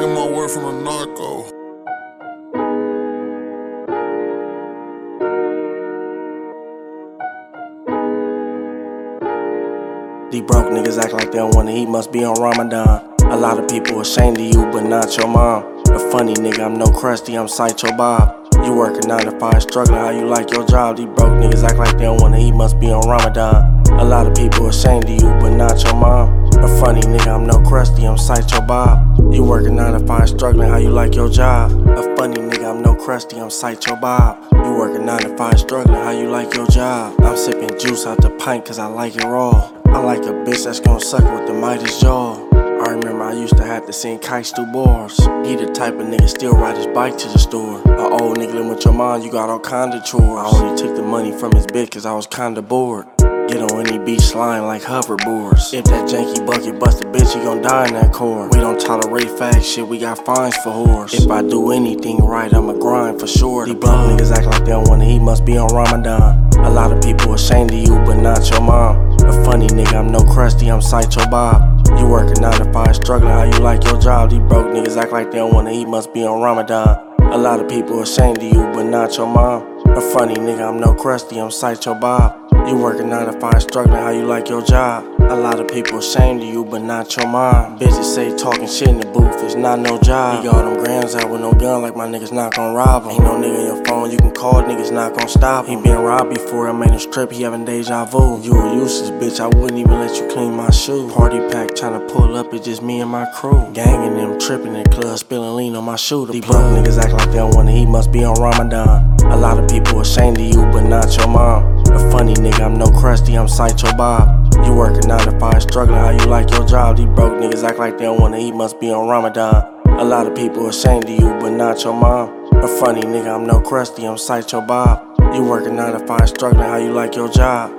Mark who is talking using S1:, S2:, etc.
S1: get my word from the narco.
S2: These broke niggas act like they don't wanna eat, must be on Ramadan. A lot of people ashamed of you, but not your mom. A funny nigga, I'm no Krusty, I'm Sideshow Bob. You working 9 to 5, struggling how you like your job. These broke niggas act like they don't wanna eat, must be on Ramadan. A lot of people ashamed of you, but not your mom. A funny nigga, I'm no Krusty, I'm Sideshow Bob. You working 9 to 5, struggling how you like your job. A funny nigga, I'm no Krusty, I'm Sideshow Bob. You working 9 to 5, struggling how you like your job. I'm sipping juice out the pint cause I like it raw. I like a bitch that's gonna suck with the Midas jaw. I remember I used to have to send kites through bars. He the type of nigga still ride his bike to the store. A old nigga with your mom, you got all kind of chores. I only took the money from his bitch cause I was kinda bored. Get on any beach slime like hoverboards. If that janky bucket bust a bitch, you gon' die in that core. We don't tolerate fag shit, we got fines for whores. If I do anything right, I'ma grind for sure. These broke niggas act like they don't wanna eat, must be on Ramadan. A lot of people ashamed of you, but not your mom. A funny nigga, I'm no Krusty, I'm Sideshow Bob. You working 9 to 5, struggling how you like your job. These broke niggas act like they don't wanna eat, must be on Ramadan. A lot of people ashamed of you, but not your mom. A funny nigga, I'm no Krusty, I'm Sideshow Bob. You working 9 to 5, struggling how you like your job. A lot of people ashamed of you, but not your mom. Bitches say talking shit in the booth, it's not no job. He got them grams out with no gun, like my niggas not gon' rob him. Ain't no nigga in your phone you can call, niggas not gon' stop him. He been robbed before, I made him strip, he having deja vu. You a useless bitch, I wouldn't even let you clean my shoe. Party pack tryna pull up, it's just me and my crew. Gangin' them, trippin' in the club, spilling lean on my shooter. These broke niggas act like they don't wanna eat, must be on Ramadan. A lot of people ashamed of you, but not your mom. A funny nigga, I'm no Krusty, I'm Sideshow Bob. You working 9 to 5, struggling how you like your job. These broke niggas act like they don't wanna eat, must be on Ramadan. A lot of people ashamed of you, but not your mom. A funny nigga, I'm no Krusty, I'm Sideshow Bob. You working 9 to 5, struggling how you like your job.